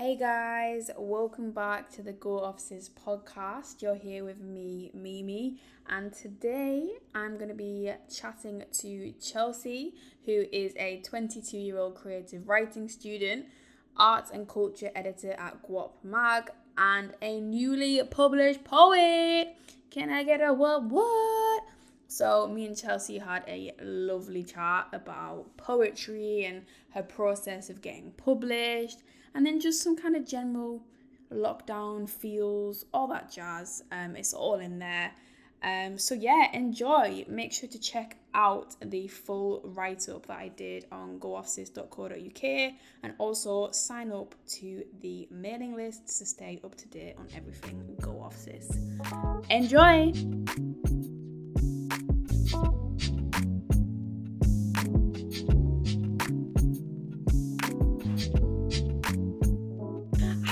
Hey guys, welcome back to the Go Off Sis podcast. You're here with me, Mimi, and today I'm going to be chatting to Chelsea, who is a 22 year old creative writing student, arts and culture editor at Guap Mag, and a newly published poet. Can I get a what? What? So, me and Chelsea had a lovely chat about poetry and her process of getting published and then just some kind of general lockdown feels, all that jazz. Um, it's all in there. Um, so yeah, enjoy. Make sure to check out the full write up that I did on gooffsis.co.uk and also sign up to the mailing list to stay up to date on everything Go Off Sis. Enjoy!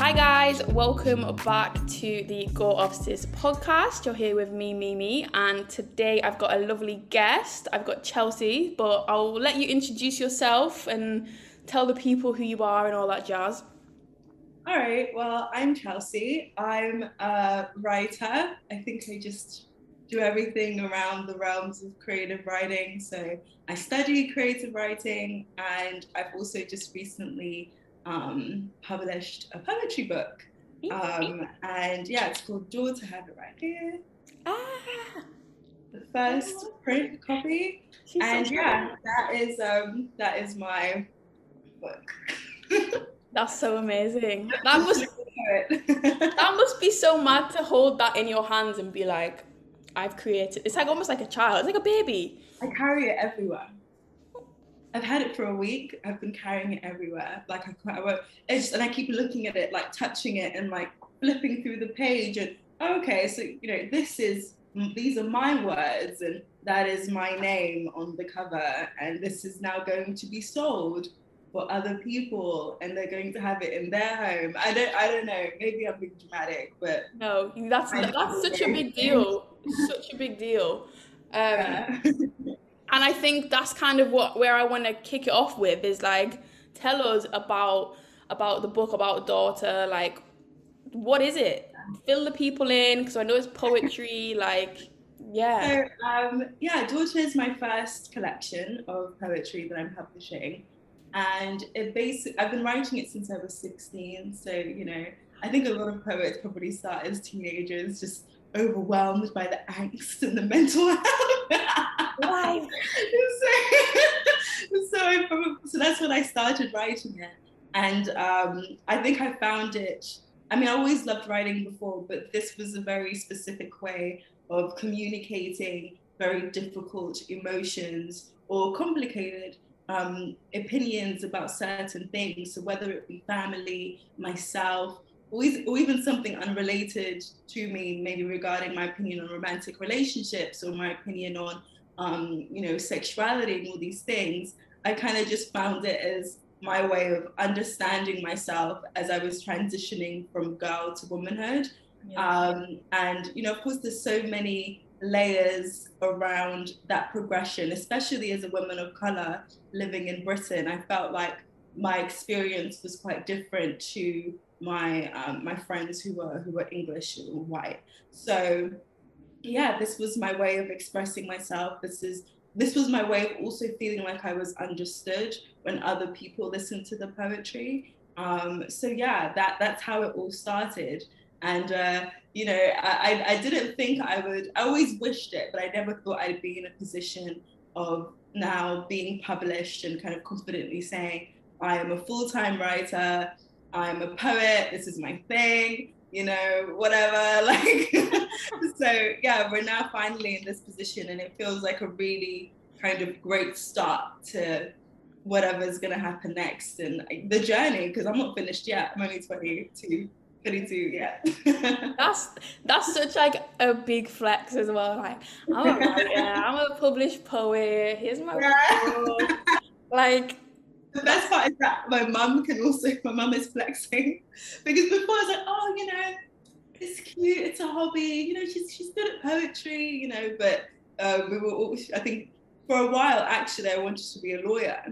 Hi guys, welcome back to the Go Off Sis podcast. You're here with me, Mimi, and today I've got a lovely guest. I've got Chelsea, but I'll let you introduce yourself and tell the people who you are and all that jazz. All right, well, I'm Chelsea. I'm a writer. I think I just do everything around the realms of creative writing. So I study creative writing, and I've also just recently um, published a poetry book. Um, and yeah, it's called Daughter Have It Right Here. Ah, The first Oh. print copy. she's and so yeah, that is um that is my book. That's so amazing. That must that must be so mad to hold that in your hands and be like, I've created. It's like almost like a child. It's like a baby. I carry it everywhere. I've had it for a week. I've been carrying it everywhere. Like I, I won't. It's just, and I keep looking at it, like touching it, and like flipping through the page. And okay, so you know, this is these are my words, and that is my name on the cover, and this is now going to be sold for other people, and they're going to have it in their home. I don't. I don't know. Maybe I'm being dramatic, but No, that's that's such a big deal. Such a big deal. Um, yeah. and I think that's kind of what where I want to kick it off with is like tell us about about the book about daughter like what is it fill the people in because I know it's poetry like yeah So um, yeah, Daughter is my first collection of poetry that I'm publishing, and it basically I've been writing it since I was 16. So you know, I think a lot of poets probably start as teenagers, just overwhelmed by the angst and the mental health. Life. so, so, that's when I started writing it, and um, I think I found it. I mean, I always loved writing before, but this was a very specific way of communicating very difficult emotions or complicated um, opinions about certain things. So whether it be family, myself, or, or even something unrelated to me, maybe regarding my opinion on romantic relationships or my opinion on, um, you know, sexuality and all these things, I kind of just found it as my way of understanding myself as I was transitioning from girl to womanhood. Um, and you know, of course, there's so many layers around that progression, especially as a woman of color living in Britain. I felt like my experience was quite different to my um, my friends who were who were English or white. So yeah, this was my way of expressing myself. This is this was my way of also feeling like I was understood when other people listened to the poetry. Um, so yeah, that that's how it all started. And uh, you know, I, I didn't think I would. I always wished it, but I never thought I'd be in a position of now being published and kind of confidently saying I am a full-time writer. I'm a poet. This is my thing. You know, whatever. Like, so yeah, we're now finally in this position, and it feels like a really kind of great start to whatever's gonna happen next and the journey. Because I'm not finished yet. I'm only 22. 22, yeah. That's that's such like a big flex as well. Like I'm a writer, I'm a published poet. Here's my Yeah. Like The best part is that my mum can also, my mum is flexing because before I was like, oh, you know, it's cute, it's a hobby, you know, she's she's good at poetry, you know, but uh, we were, all, I think, for a while actually, I wanted to be a lawyer.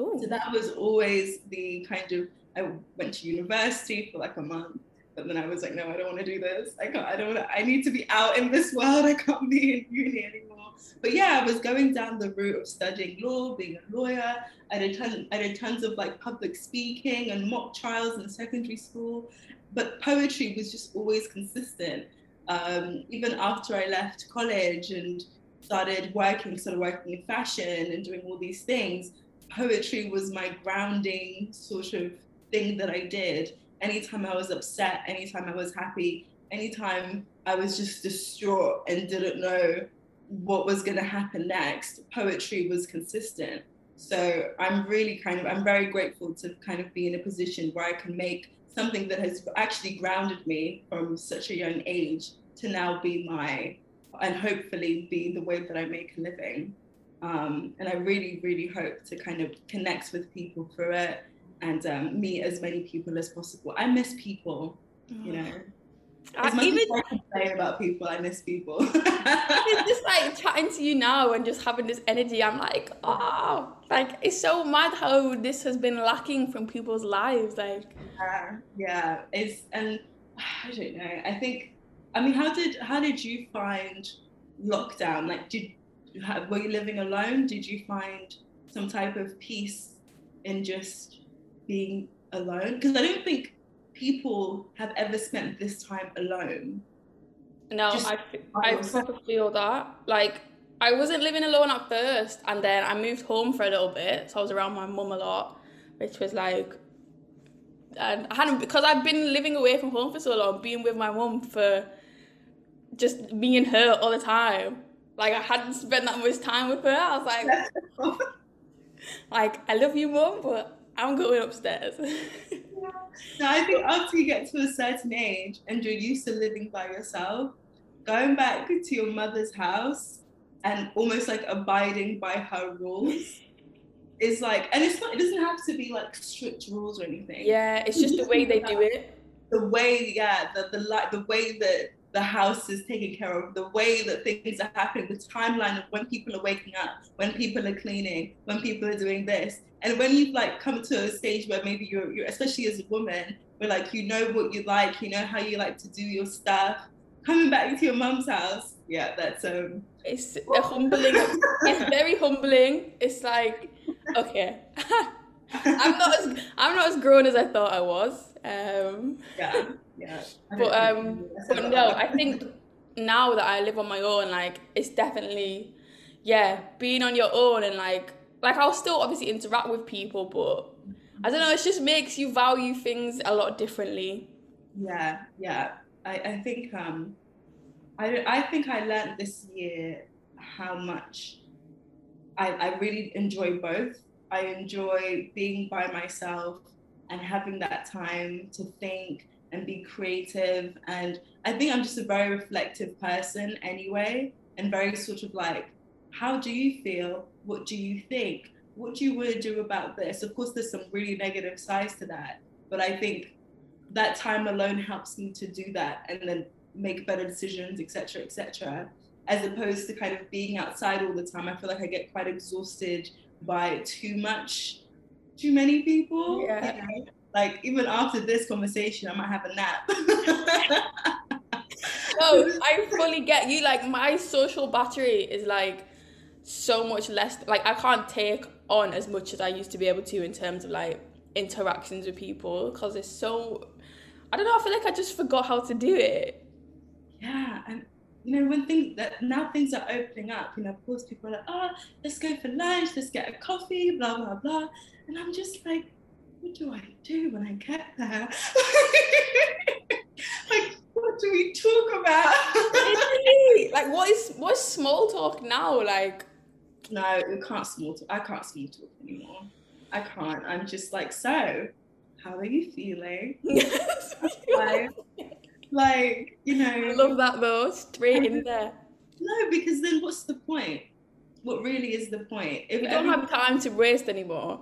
ooh, So that was always the kind of I went to university for like a month. But then I was like, no, I don't want to do this. I can't, I don't want to, I need to be out in this world. I can't be in uni anymore. But yeah, I was going down the route of studying law, being a lawyer. I did, ton, I did tons of like public speaking and mock trials in secondary school. But poetry was just always consistent. Um, even after I left college and started working, started working in fashion and doing all these things, poetry was my grounding sort of thing that I did. Anytime I was upset, anytime I was happy, anytime I was just distraught and didn't know what was going to happen next, poetry was consistent. So I'm really kind of, I'm very grateful to kind of be in a position where I can make something that has actually grounded me from such a young age to now be my, and hopefully be the way that I make a living. Um, and I really, really hope to kind of connect with people through it and um, meet as many people as possible. I miss people, you know. As much even, as I complain about people, I miss people. it's just like chatting to you now and just having this energy. I'm like, oh, like it's so mad how this has been lacking from people's lives. Like, yeah, yeah, it's and I don't know. I think, I mean, how did how did you find lockdown? Like, did were you living alone? Did you find some type of peace in just being alone? Because I don't think people have ever spent this time alone. No, Just I, I proper feel that. Like, I wasn't living alone at first, and then I moved home for a little bit, so I was around my mum a lot, which was like, and I hadn't because I've been living away from home for so long, being with my mum for just me and her all the time. Like I hadn't spent that much time with her. I was like, like I love you, mum, but I'm going upstairs. no, I think after you get to a certain age and you're used to living by yourself, going back to your mother's house and almost like abiding by her rules is like, and it's not, it doesn't have to be like strict rules or anything. Yeah, it's just the way they do it. The way, yeah, the the like the way that the house is taken care of, the way that things are happening, the timeline of when people are waking up, when people are cleaning, when people are doing this. And when you've like come to a stage where maybe you're, you're especially as a woman, where like you know what you like, you know how you like to do your stuff. Coming back to your mum's house, yeah, that's um. It's a humbling. it's very humbling. It's like, okay, I'm not as I'm not as grown as I thought I was. Um, yeah, yeah. But um, but no, I think now that I live on my own, like it's definitely, yeah, being on your own and like like I'll still obviously interact with people, but I don't know, it just makes you value things a lot differently. Yeah, yeah. I, I think um I I think I learned this year how much I, I really enjoy both. I enjoy being by myself and having that time to think and be creative. And I think I'm just a very reflective person anyway, and very sort of like, how do you feel? What do you think? What do you want to do about this? Of course, there's some really negative sides to that, but I think that time alone helps me to do that and then make better decisions, etc., etc. As opposed to kind of being outside all the time, I feel like I get quite exhausted by too much, too many people. Yeah. You know? Like even after this conversation, I might have a nap. no, I fully get you. Like my social battery is like so much less like I can't take on as much as I used to be able to in terms of like interactions with people because it's so I don't know, I feel like I just forgot how to do it. Yeah, and you know, when things that now things are opening up, you know, of course people are like, oh, let's go for lunch, let's get a coffee, blah blah blah. And I'm just like, what do I do when I get there? like what do we talk about? like what is what's small talk now? Like no, we can't small talk. I can't small talk anymore. I can't. I'm just like, so, how are you feeling? like, like, you know. I love that though. Straight in there. No, because then what's the point? What really is the point? If we don't have time to waste anymore.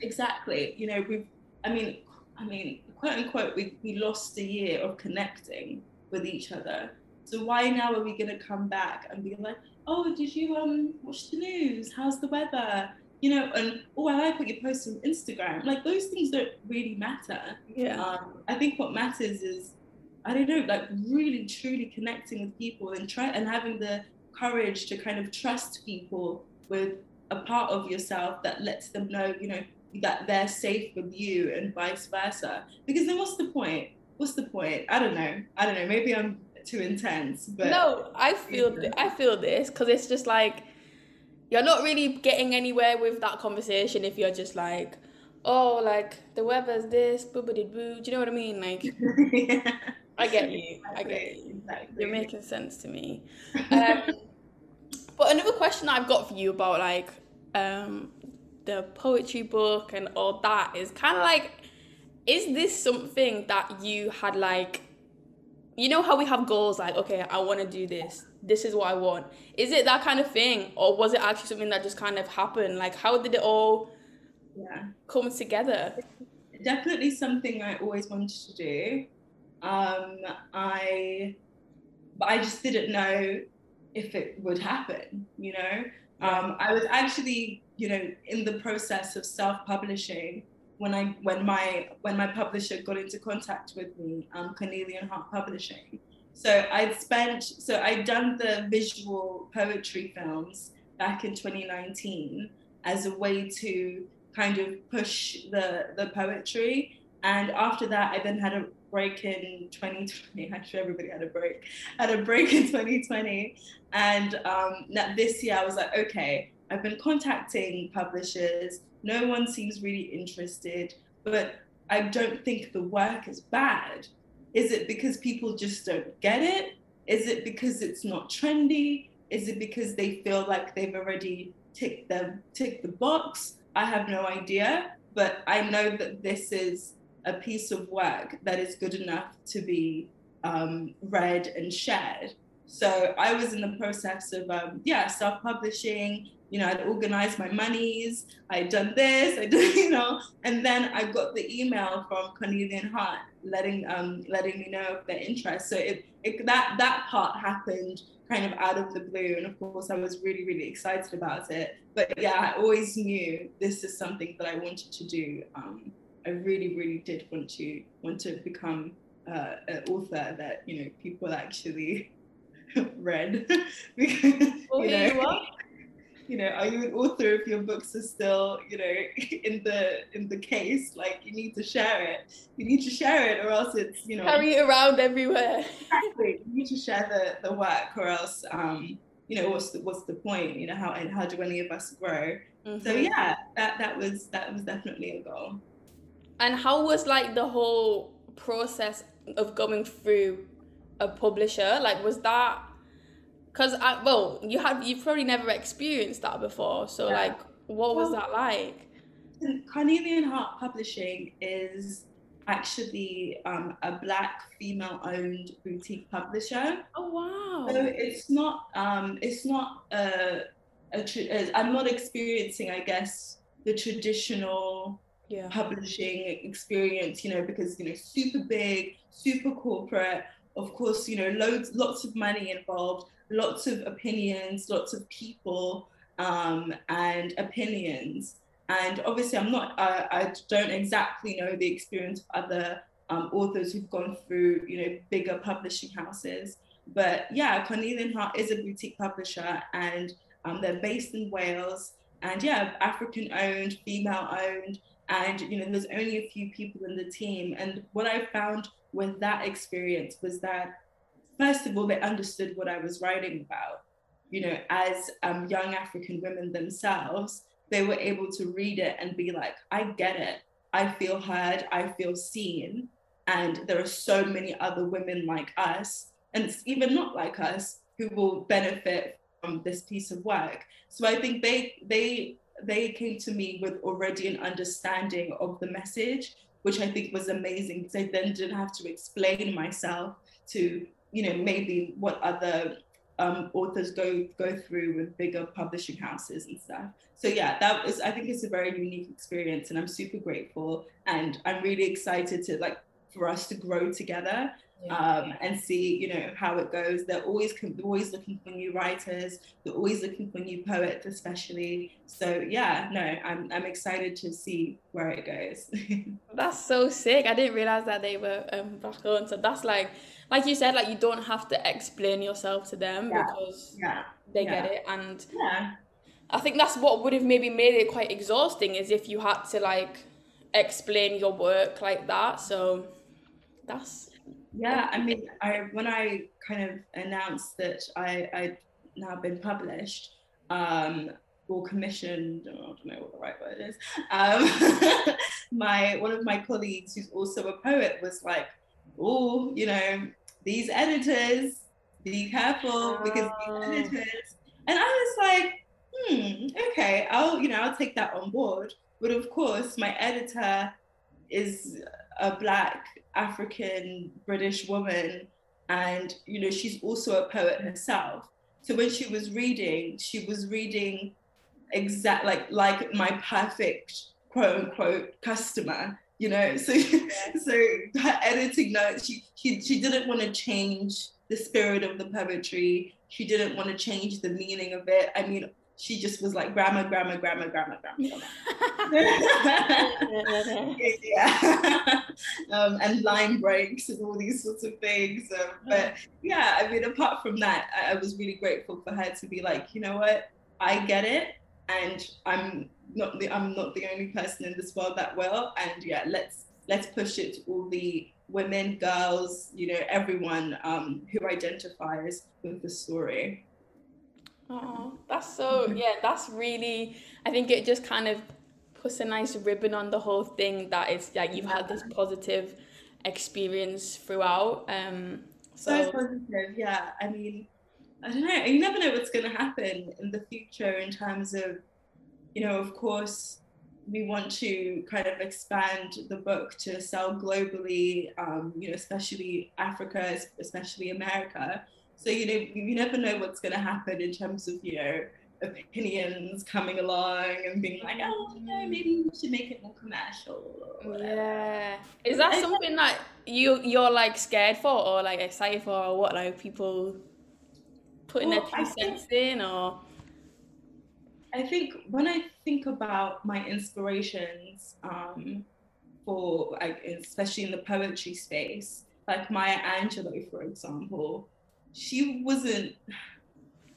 Exactly. You know, we've. I mean, I mean, quote unquote, we we lost a year of connecting with each other. So why now are we going to come back and be like, oh, did you um watch the news? How's the weather? you know, and oh, I like what you post on Instagram. Like those things don't really matter. Yeah. Um, I think what matters is, I don't know, like really truly connecting with people and try and having the courage to kind of trust people with a part of yourself that lets them know, you know, that they're safe with you and vice versa. Because then what's the point? What's the point? I don't know. I don't know. Maybe I'm too intense, but no, I feel I feel this because it's just like you're not really getting anywhere with that conversation if you're just like, oh, like the weather's this, boobity boo. Do you know what I mean? Like, yeah. I get you. I get you. Exactly. You're making sense to me. Um, but another question I've got for you about like um, the poetry book and all that is kind of like, is this something that you had like? You know how we have goals like, okay, I want to do this. This is what I want. Is it that kind of thing, or was it actually something that just kind of happened? Like, how did it all yeah. come together? Definitely something I always wanted to do. Um, I, but I just didn't know if it would happen. You know, um, I was actually, you know, in the process of self-publishing when I when my when my publisher got into contact with me, um, Carnelian Heart Publishing. So I'd spent so I'd done the visual poetry films back in 2019 as a way to kind of push the the poetry. And after that, I then had a break in 2020. Actually, everybody had a break. Had a break in 2020, and um, this year I was like, okay, I've been contacting publishers. No one seems really interested, but I don't think the work is bad. Is it because people just don't get it? Is it because it's not trendy? Is it because they feel like they've already ticked the ticked the box? I have no idea, but I know that this is a piece of work that is good enough to be um, read and shared. So I was in the process of um, yeah self-publishing. You know, I'd organized my monies. I'd done this. I did you know, and then I got the email from Carnelian Heart letting um, letting me know of their interest. So it, it that that part happened kind of out of the blue, and of course I was really really excited about it. But yeah, I always knew this is something that I wanted to do. Um, I really, really did want to want to become uh, an author that you know people actually read. because, oh, you, know, you, you know, are you an author if your books are still, you know, in the in the case? Like you need to share it. You need to share it, or else it's you know carry it around everywhere. exactly. You need to share the the work, or else um, you know what's the what's the point? You know how and how do any of us grow? Mm-hmm. So yeah, that that was that was definitely a goal. And how was like the whole process of going through a publisher? Like, was that because I well, you have you've probably never experienced that before. So yeah. like, what was well, that like? Carnelian Heart Publishing is actually um, a black female-owned boutique publisher. Oh wow! So it's not um, it's not a, a I'm not experiencing, I guess, the traditional yeah. publishing experience, you know, because, you know, super big, super corporate, of course, you know, loads, lots of money involved, lots of opinions, lots of people um, and opinions. And obviously, I'm not, I, I don't exactly know the experience of other um, authors who've gone through, you know, bigger publishing houses. But yeah, Carnelian is a boutique publisher and um, they're based in Wales. And yeah, African owned, female owned and you know there's only a few people in the team and what i found with that experience was that first of all they understood what i was writing about. You know as um, young african women themselves they were able to read it and be like i get it. I feel heard. I feel seen. And there are so many other women like us and even not like us who will benefit from this piece of work. So i think they they they came to me with already an understanding of the message, which I think was amazing because I then didn't have to explain myself to, you know, maybe what other um, authors go go through with bigger publishing houses and stuff. So yeah, that was I think it's a very unique experience, and I'm super grateful, and I'm really excited to like for us to grow together um, and see, you know, how it goes. They're always they're always looking for new writers. They're always looking for new poets, especially. So yeah, no, I'm I'm excited to see where it goes. that's so sick. I didn't realize that they were um, black owned. So that's like, like you said, like you don't have to explain yourself to them yeah. because yeah. they yeah. get it, and yeah. I think that's what would have maybe made it quite exhausting is if you had to like explain your work like that. So that's yeah i mean i when i kind of announced that i i'd now been published um or commissioned i don't know what the right word is um my one of my colleagues who's also a poet was like oh you know these editors be careful because these oh. editors and i was like hmm okay i'll you know i'll take that on board but of course my editor is a black African British woman, and you know she's also a poet herself. So when she was reading, she was reading exact like like my perfect quote unquote customer. You know, so so her editing notes, she she she didn't want to change the spirit of the poetry. She didn't want to change the meaning of it. I mean, she just was like grammar, grammar, grammar, grammar, grammar. yeah. um, and line breaks and all these sorts of things. Um, but yeah, I mean, apart from that, I, I was really grateful for her to be like, you know what, I get it, and I'm not the I'm not the only person in this world that will. And yeah, let's let's push it to all the women, girls, you know, everyone um, who identifies with the story. Oh, that's so yeah, that's really I think it just kind of puts a nice ribbon on the whole thing that it's like you've had this positive experience throughout. Um so, so positive, yeah. I mean, I don't know, you never know what's gonna happen in the future in terms of, you know, of course we want to kind of expand the book to sell globally, um, you know, especially Africa, especially America. So you know, you never know what's going to happen in terms of you know opinions coming along and being like, oh, you know, maybe we should make it more commercial. Yeah, is that something that you you're like scared for or like excited for, or what? Like people putting well, their two cents in, or I think when I think about my inspirations um, for like especially in the poetry space, like Maya Angelou, for example she wasn't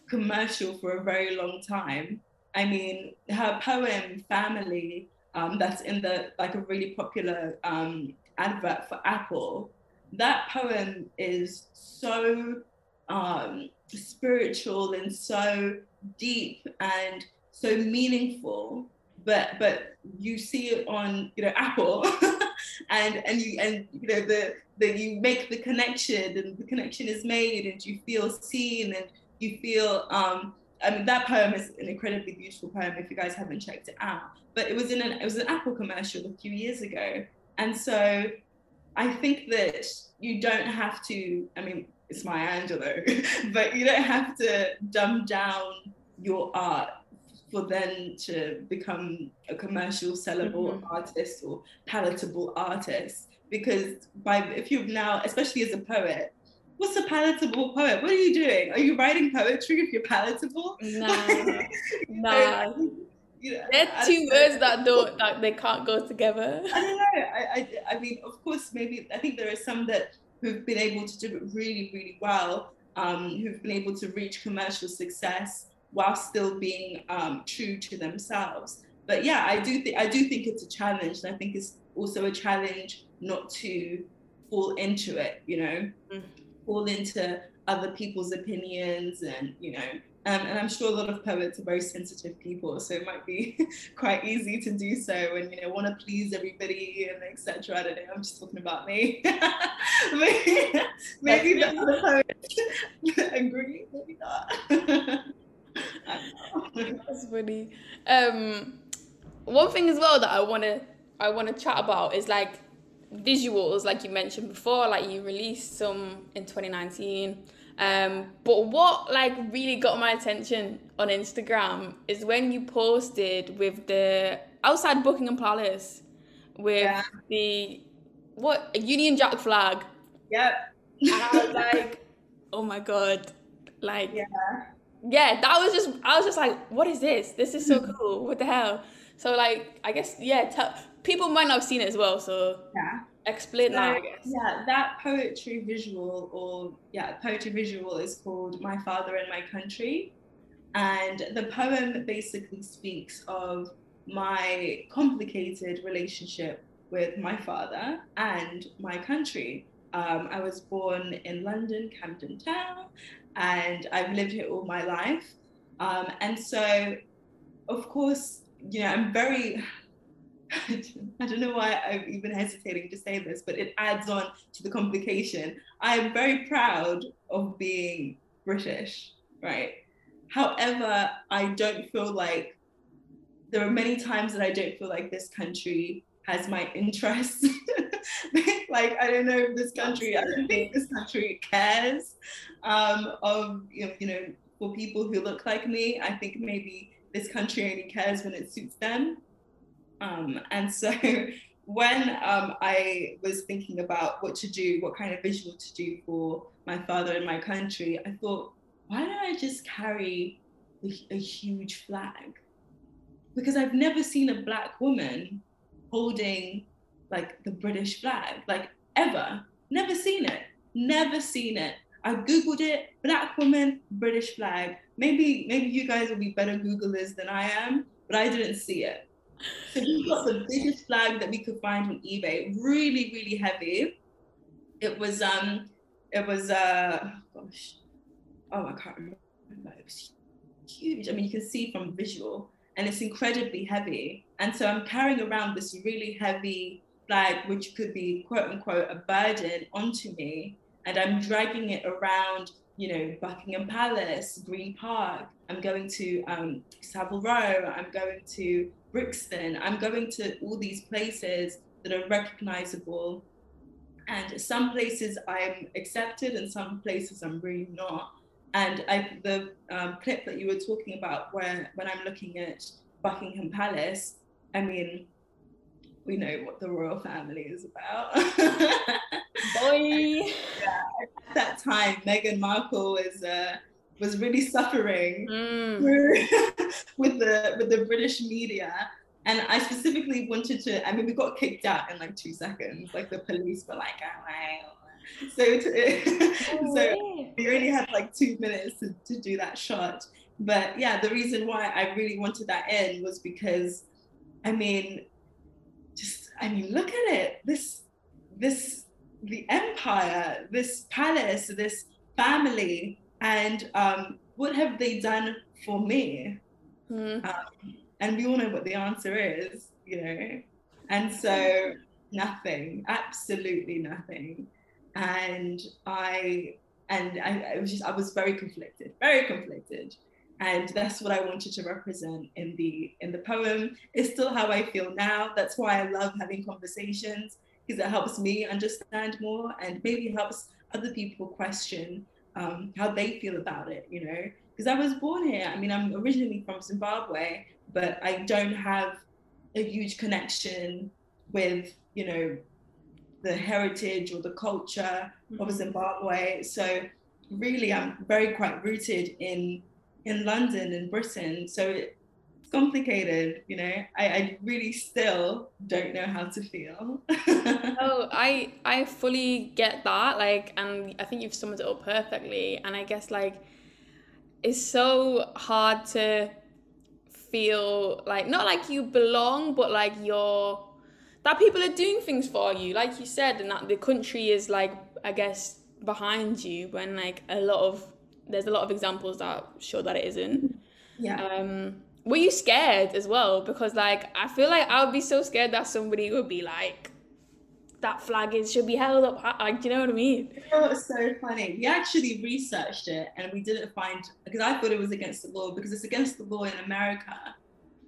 commercial for a very long time. I mean, her poem "Family" um, that's in the like a really popular um, advert for Apple. That poem is so um, spiritual and so deep and so meaningful. But but you see it on you know Apple, and and you and you know the that you make the connection and the connection is made and you feel seen and you feel um I mean that poem is an incredibly beautiful poem if you guys haven't checked it out. But it was in an it was an Apple commercial a few years ago. And so I think that you don't have to I mean it's Maya Angelou, but you don't have to dumb down your art for then to become a commercial sellable mm-hmm. artist or palatable artist because by if you've now, especially as a poet, what's a palatable poet? What are you doing? Are you writing poetry if you're palatable? Nah, nah. You know, They're two words that don't that they can't go together. I don't know. I, I I mean, of course, maybe I think there are some that who've been able to do it really, really well, um, who've been able to reach commercial success while still being um, true to themselves. But yeah, I do think I do think it's a challenge, and I think it's also a challenge not to fall into it, you know, mm. fall into other people's opinions and, you know, um, and I'm sure a lot of poets are very sensitive people, so it might be quite easy to do so and you know want to please everybody and etc. I don't know. I'm just talking about me. maybe maybe the other poets agree, maybe not. That's funny. Um, one thing as well that I want to I want to chat about is like visuals, like you mentioned before, like you released some in 2019. Um, but what like really got my attention on Instagram is when you posted with the outside Buckingham Palace with yeah. the what a Union Jack flag. Yep. And I was like, oh my god, like Yeah. yeah, that was just I was just like, what is this? This is so cool. What the hell? So like, I guess yeah, tell, people might not have seen it as well. So Yeah. Explain that, I So, guess. yeah, that poetry visual, or yeah, poetry visual is called My Father and My Country. And the poem basically speaks of my complicated relationship with my father and my country. Um, I was born in London, Camden Town, and I've lived here all my life. Um, and so, of course, you know, I'm very I don't know why I'm even hesitating to say this, but it adds on to the complication. I am very proud of being British, right? However, I don't feel like there are many times that I don't feel like this country has my interests. like I don't know if this country, I don't think this country cares um, of you know, you know for people who look like me. I think maybe this country only cares when it suits them. Um, and so when um, I was thinking about what to do, what kind of visual to do for my father and my country, I thought, why don't I just carry a, a huge flag? Because I've never seen a black woman holding like the British flag, like ever. Never seen it. Never seen it. I googled it. Black woman, British flag. Maybe maybe you guys will be better Googlers than I am, but I didn't see it. So we got the biggest flag that we could find on eBay, really, really heavy. It was um, it was uh, gosh, oh I can't remember. It was huge. I mean, you can see from visual, and it's incredibly heavy. And so I'm carrying around this really heavy flag, which could be quote unquote a burden onto me, and I'm dragging it around. You know, Buckingham Palace, Green Park. I'm going to um, Savile Row. I'm going to Brixton. I'm going to all these places that are recognizable. And some places I'm accepted, and some places I'm really not. And I, the um, clip that you were talking about, where when I'm looking at Buckingham Palace, I mean, we know what the royal family is about. Boy. At that time, Meghan Markle was uh, was really suffering Mm. with the with the British media. And I specifically wanted to. I mean, we got kicked out in like two seconds. Like the police were like, "Oh, wow." So, to, so we only had like two minutes to, to do that shot. But yeah, the reason why I really wanted that in was because, I mean, just I mean, look at it. This, this, the empire, this palace, this family, and um, what have they done for me? Mm. Um, and we all know what the answer is, you know. And so nothing, absolutely nothing. And I and I, I was just I was very conflicted, very conflicted. And that's what I wanted to represent in the in the poem. It's still how I feel now. That's why I love having conversations because it helps me understand more and maybe helps other people question um, how they feel about it. You know, because I was born here. I mean, I'm originally from Zimbabwe, but I don't have a huge connection with you know the heritage or the culture of Mhm. Zimbabwe. So really, I'm very quite rooted in in London and Britain. So it's complicated, you know. I, I really still don't know how to feel. Oh, I I fully get that. Like, and I think you've summed it up perfectly. And I guess like it's so hard to feel like not like you belong, but like you're that people are doing things for you, like you said, and that the country is like I guess behind you when like a lot of there's a lot of examples that show that it isn't. yeah. Um, were you scared as well? Because like I feel like I would be so scared that somebody would be like, that flag is should be held up. high." Like, do you know what I mean? You know what's so funny? We actually researched it and we didn't find because I thought it was against the law because it's against the law in America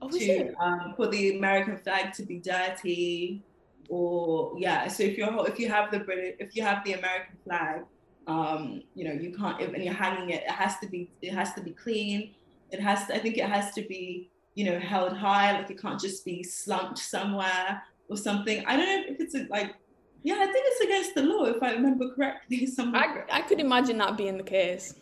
Oh, to um, for the American flag to be dirty or yeah. So if you're if you have the British if you have the American flag, um, you know you can't if, and you're hanging it. It has to be it has to be clean. It has to, I think it has to be you know held high. Like it can't just be slumped somewhere or something. I don't know if it's a, like Yeah, I think it's against the law, if I remember correctly. I, I could imagine that being the case.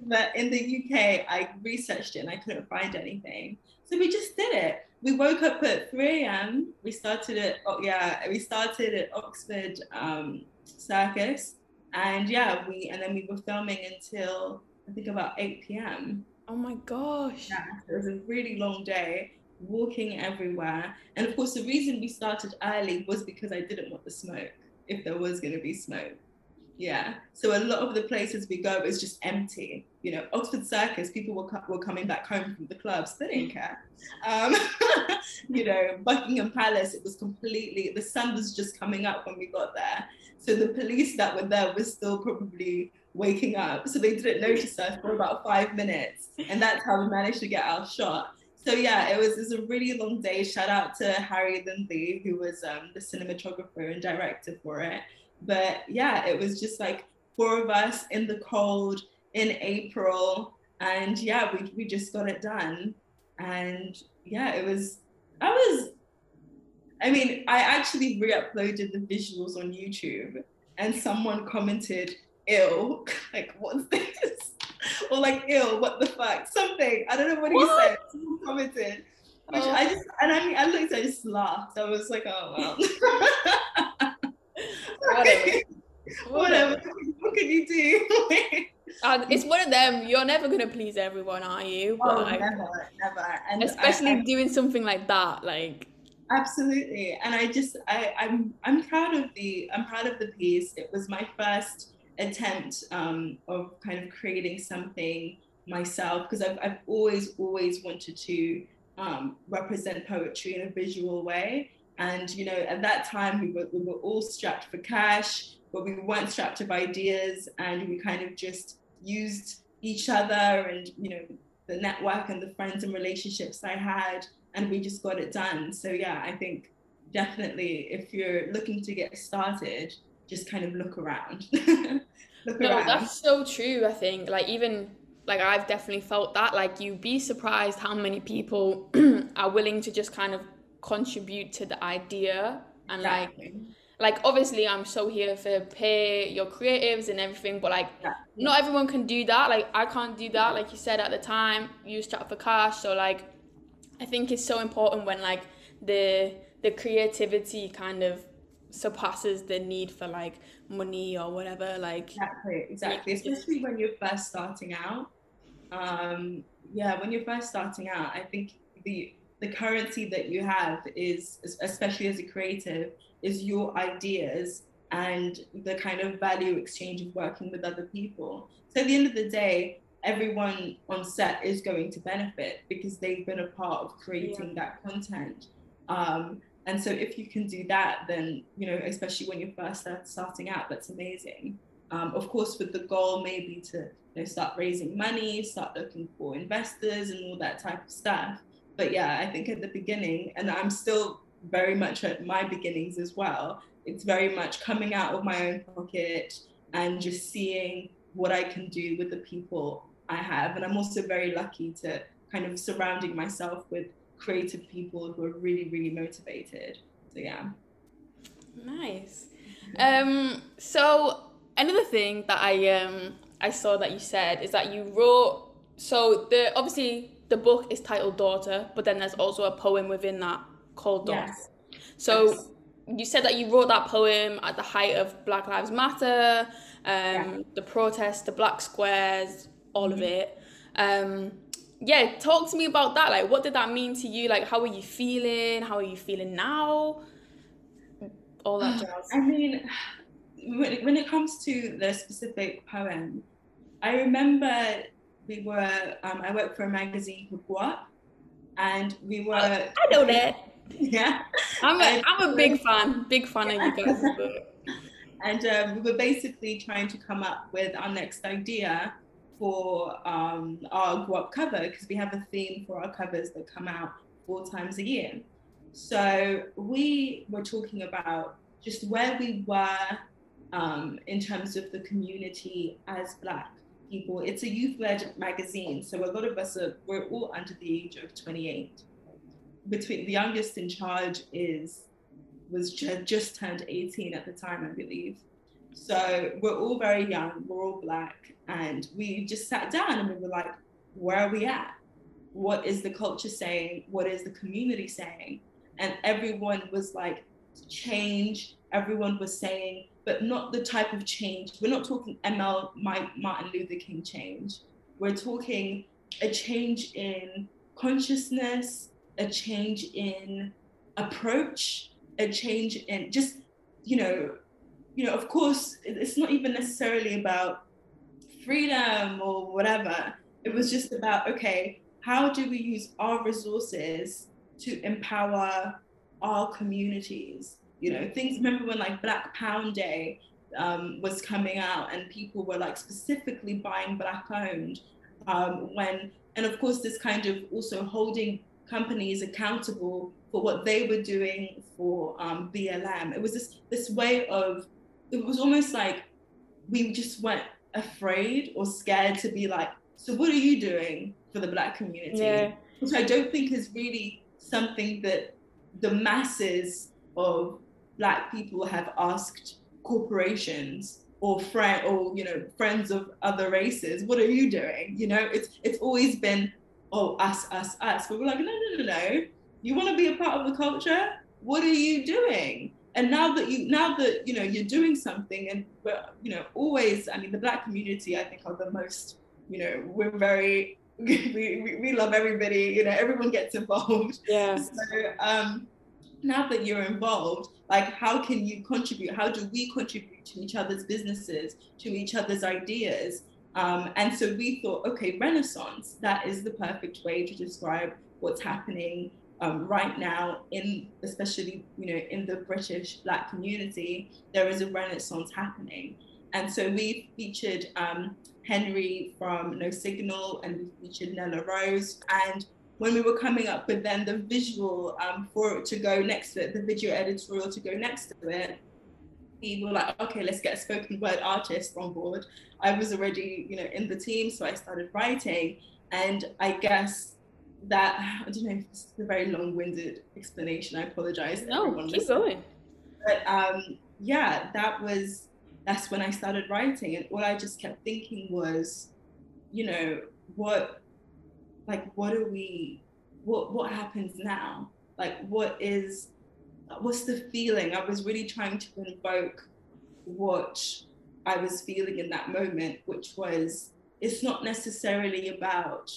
But in the UK, I researched it and I couldn't find anything. So we just did it. We woke up at 3 a.m. We started at, oh, yeah, we started at Oxford um, Circus. And yeah, we, and then we were filming until I think about 8 p.m. Oh my gosh. Yeah, it was a really long day walking everywhere. And of course, the reason we started early was because I didn't want the smoke if there was going to be smoke. Yeah. So a lot of the places we go is just empty. You know, Oxford Circus, people were, were coming back home from the clubs. They didn't care. Um, you know, Buckingham Palace, it was completely, the sun was just coming up when we got there. So the police that were there were still probably waking up. So they didn't notice us for about five minutes. And that's how we managed to get our shot so yeah, it was, it was a really long day. Shout out to Harry Lindley, who was um, the cinematographer and director for it. But yeah, it was just like four of us in the cold in April, and yeah, we we just got it done. And yeah, it was I was I mean, I actually re-uploaded the visuals on YouTube and someone commented, ill, like what's this? or like ill, what the fuck? Something. I don't know what, what? he said. Someone commented. Which oh. I just and I mean I looked, I just laughed. I was like, oh well. Whatever. Whatever. What can you do? uh, it's one of them. You're never gonna please everyone, are you? But, oh, like, never, never. And especially I, I, doing something like that, like absolutely. And I just, I, I'm, I'm proud of the, I'm proud of the piece. It was my first attempt um, of kind of creating something myself because I've, I've always always wanted to um, represent poetry in a visual way and you know at that time we were, we were all strapped for cash but we weren't strapped of ideas and we kind of just used each other and you know the network and the friends and relationships I had and we just got it done so yeah I think definitely if you're looking to get started just kind of look around. no, around. that's so true. I think like even like I've definitely felt that. Like you'd be surprised how many people are willing to just kind of contribute to the idea and exactly. like like obviously I'm so here for pay your creatives and everything, but like yeah. not everyone can do that. Like I can't do that. Like you said at the time, you chat for cash. So like I think it's so important when like the the creativity kind of surpasses the need for like money or whatever like exactly exactly. Especially when you're first starting out. Um yeah when you're first starting out i think the the currency that you have is especially as a creative is your ideas and the kind of value exchange of working with other people. So at the end of the day everyone on set is going to benefit because they've been a part of creating yeah. that content. Um, and so if you can do that, then, you know, especially when you're first starting out, that's amazing. Um, of course, with the goal maybe to you know, start raising money, start looking for investors and all that type of stuff. But yeah, I think at the beginning, and I'm still very much at my beginnings as well, it's very much coming out of my own pocket and just seeing what I can do with the people I have. And I'm also very lucky to kind of surrounding myself with creative people who are really, really motivated. So yeah. Nice. Um, so another thing that I um I saw that you said is that you wrote so the obviously the book is titled Daughter, but then there's also a poem within that called Daughter. Yes. So yes. you said that you wrote that poem at the height of Black Lives Matter, um, yeah. the protests, the black squares, all mm-hmm. of it. Um, yeah, talk to me about that. Like, what did that mean to you? Like, how are you feeling? How are you feeling now? All that jazz. I mean, when, when it comes to the specific poem, I remember we were, um, I worked for a magazine called Guap, and we were. I know that. Yeah. I'm a, I'm a big fan, big fan of you guys. and um, we were basically trying to come up with our next idea for um, our Guap cover because we have a theme for our covers that come out four times a year. So we were talking about just where we were um, in terms of the community as Black people. It's a youth-led magazine, so a lot of us are we're all under the age of 28. Between the youngest in charge is was just, just turned 18 at the time, I believe. So we're all very young, we're all black, and we just sat down and we were like, where are we at? What is the culture saying? What is the community saying? And everyone was like, change. Everyone was saying, but not the type of change. We're not talking ML Martin Luther King change. We're talking a change in consciousness, a change in approach, a change in just, you know, you know, of course, it's not even necessarily about freedom or whatever. It was just about, okay, how do we use our resources to empower our communities? You know, things, remember when like Black Pound Day um, was coming out and people were like specifically buying Black owned um, when, and of course, this kind of also holding companies accountable for what they were doing for um, BLM. It was this this way of it was almost like we just weren't afraid or scared to be like, so what are you doing for the black community? Yeah. Which I don't think is really something that the masses of black people have asked corporations or friend or you know friends of other races what are you doing? You know it's it's always been oh us us us. But we're like no no no no. You want to be a part of the culture? What are you doing and now that you now that you know you're doing something and we're you know always i mean the black community i think are the most you know we're very we, we, love everybody you know everyone gets involved. Yeah. So um now that you're involved like how can you contribute? How do we contribute to each other's businesses to each other's ideas? Um, and so we thought okay renaissance that is the perfect way to describe what's happening um, right now in especially you know in the british black community there is a renaissance happening. And so we featured um, henry from no signal and we featured nella rose. And when we were coming up with then the visual um, for it to go next to it the video editorial to go next to it we were like okay let's get a spoken word artist on board. I was already you know in the team so i started writing. And i guess that I don't know if this is a very long-winded explanation. I apologize. No, keep listening. going. But um, yeah, that was that's when I started writing, and all I just kept thinking was, you know, what, like, what are we, what what happens now? Like, what is, what's the feeling? I was really trying to invoke what I was feeling in that moment, which was, it's not necessarily about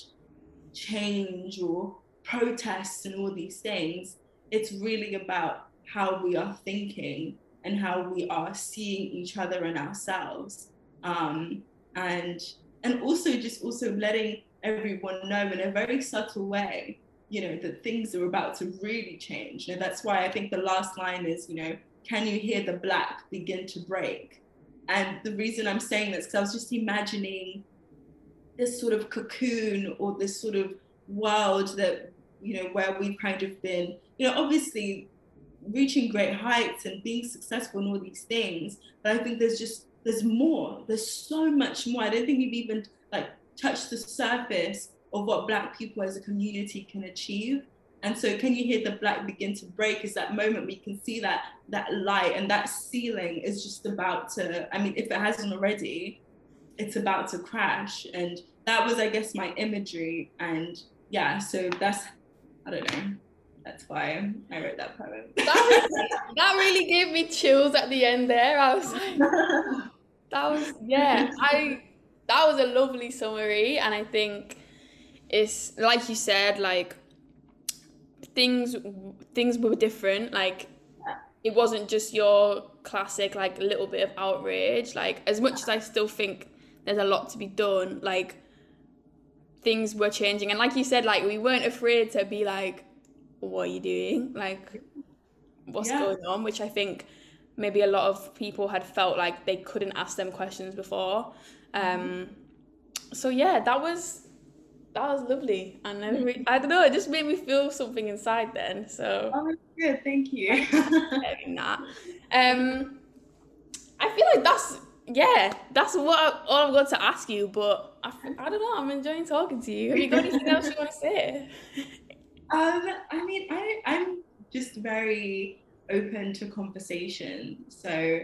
change or protests and all these things. It's really about how we are thinking and how we are seeing each other and ourselves. Um, and and also just also letting everyone know in a very subtle way, you know, that things are about to really change. Know, that's why I think the last line is, you know, can you hear the black begin to break? And the reason I'm saying this, because I was just imagining this sort of cocoon or this sort of world that you know where we've kind of been you know obviously reaching great heights and being successful in all these things but i think there's just there's more there's so much more. I don't think we've even like touched the surface of what black people as a community can achieve. And so can you hear the black begin to break? Is that moment we can see that that light and that ceiling is just about to i mean if it hasn't already it's about to crash. And that was, I guess, my imagery. And yeah, so that's, I don't know. That's why I wrote that poem. That, that really gave me chills at the end there. I was like, that was, yeah, I, that was a lovely summary. And I think it's, like you said, like, things things were different like it wasn't just your classic like little bit of outrage like as much as i still think there's a lot to be done like things were changing. And like you said like we weren't afraid to be like what are you doing? Like what's yeah. going on? Which i think maybe a lot of people had felt like they couldn't ask them questions before. Um so yeah that was that was lovely. And I, I don't know it just made me feel something inside then so. Oh good. Thank you. That. Um i feel like that's yeah, that's what I, all I've got to ask you. But I, I don't know. I'm enjoying talking to you. Have you got anything else you want to say? Um, I mean, I I'm just very open to conversation. So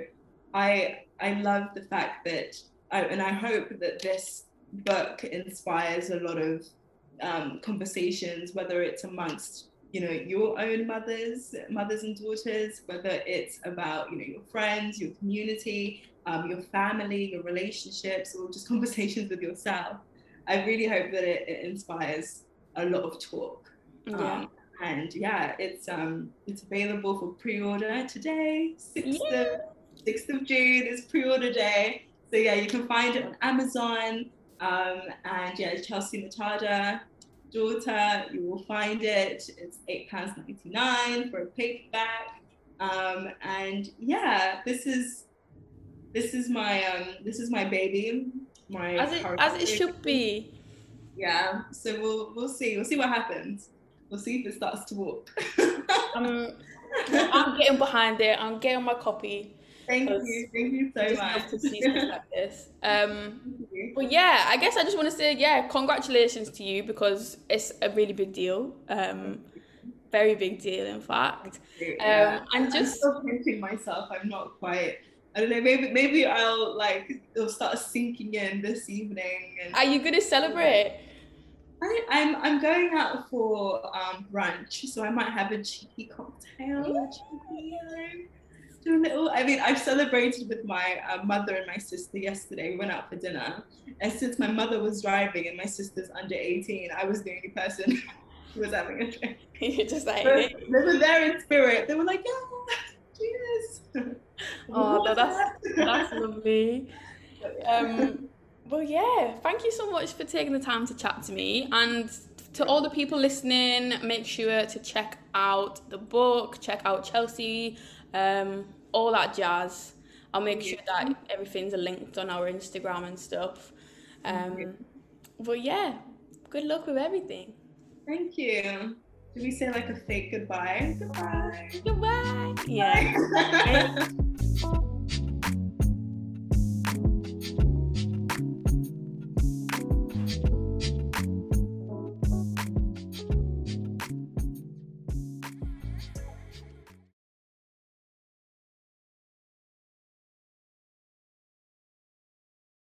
I I love the fact that I, and I hope that this book inspires a lot of um, conversations, whether it's amongst you know your own mothers, mothers and daughters, whether it's about you know your friends, your community, um, your family, your relationships, or just conversations with yourself. I really hope that it, it inspires a lot of talk. Yeah. Um, and yeah, it's um it's available for pre-order today, sixth yeah. of sixth of June is pre-order day. So yeah, you can find it on Amazon. Um, and yeah, Chelsea Mtada, daughter, you will find it. It's eight pounds ninety nine for a paperback. Um, and yeah, this is this is my um this is my baby. My as it as it should be. Yeah. So we'll we'll see. We'll see what happens. We'll see if it starts to walk. um, I'm getting behind it. I'm getting my copy. Thank you. Thank you so just much. to see stuff like this. Um, but yeah, I guess I just want to say, yeah, congratulations to you because it's a really big deal. Um, very big deal, in fact. Yeah. Um, and just I'm still pinching myself. I'm not quite. I don't know. Maybe maybe I'll like it'll start sinking in this evening. And... Are you gonna celebrate? I, am I'm, I'm going out for um, brunch, so I might have a cheeky cocktail. Do little. I mean, I've celebrated with my uh, mother and my sister yesterday. We went out for dinner, and since my mother was driving and my sister's under 18, I was the only person who was having a drink. You're just like they, they were there in spirit. They were like, yeah, cheers. Oh, no, that's that's lovely. Um, well, yeah, thank you so much for taking the time to chat to me. And to all the people listening, make sure to check out the book, check out Chelsea, um, all that jazz. I'll make sure that everything's linked on our Instagram and stuff. Um, but yeah, good luck with everything. Thank you. Do we say like a fake goodbye? Goodbye. Goodbye. Yeah.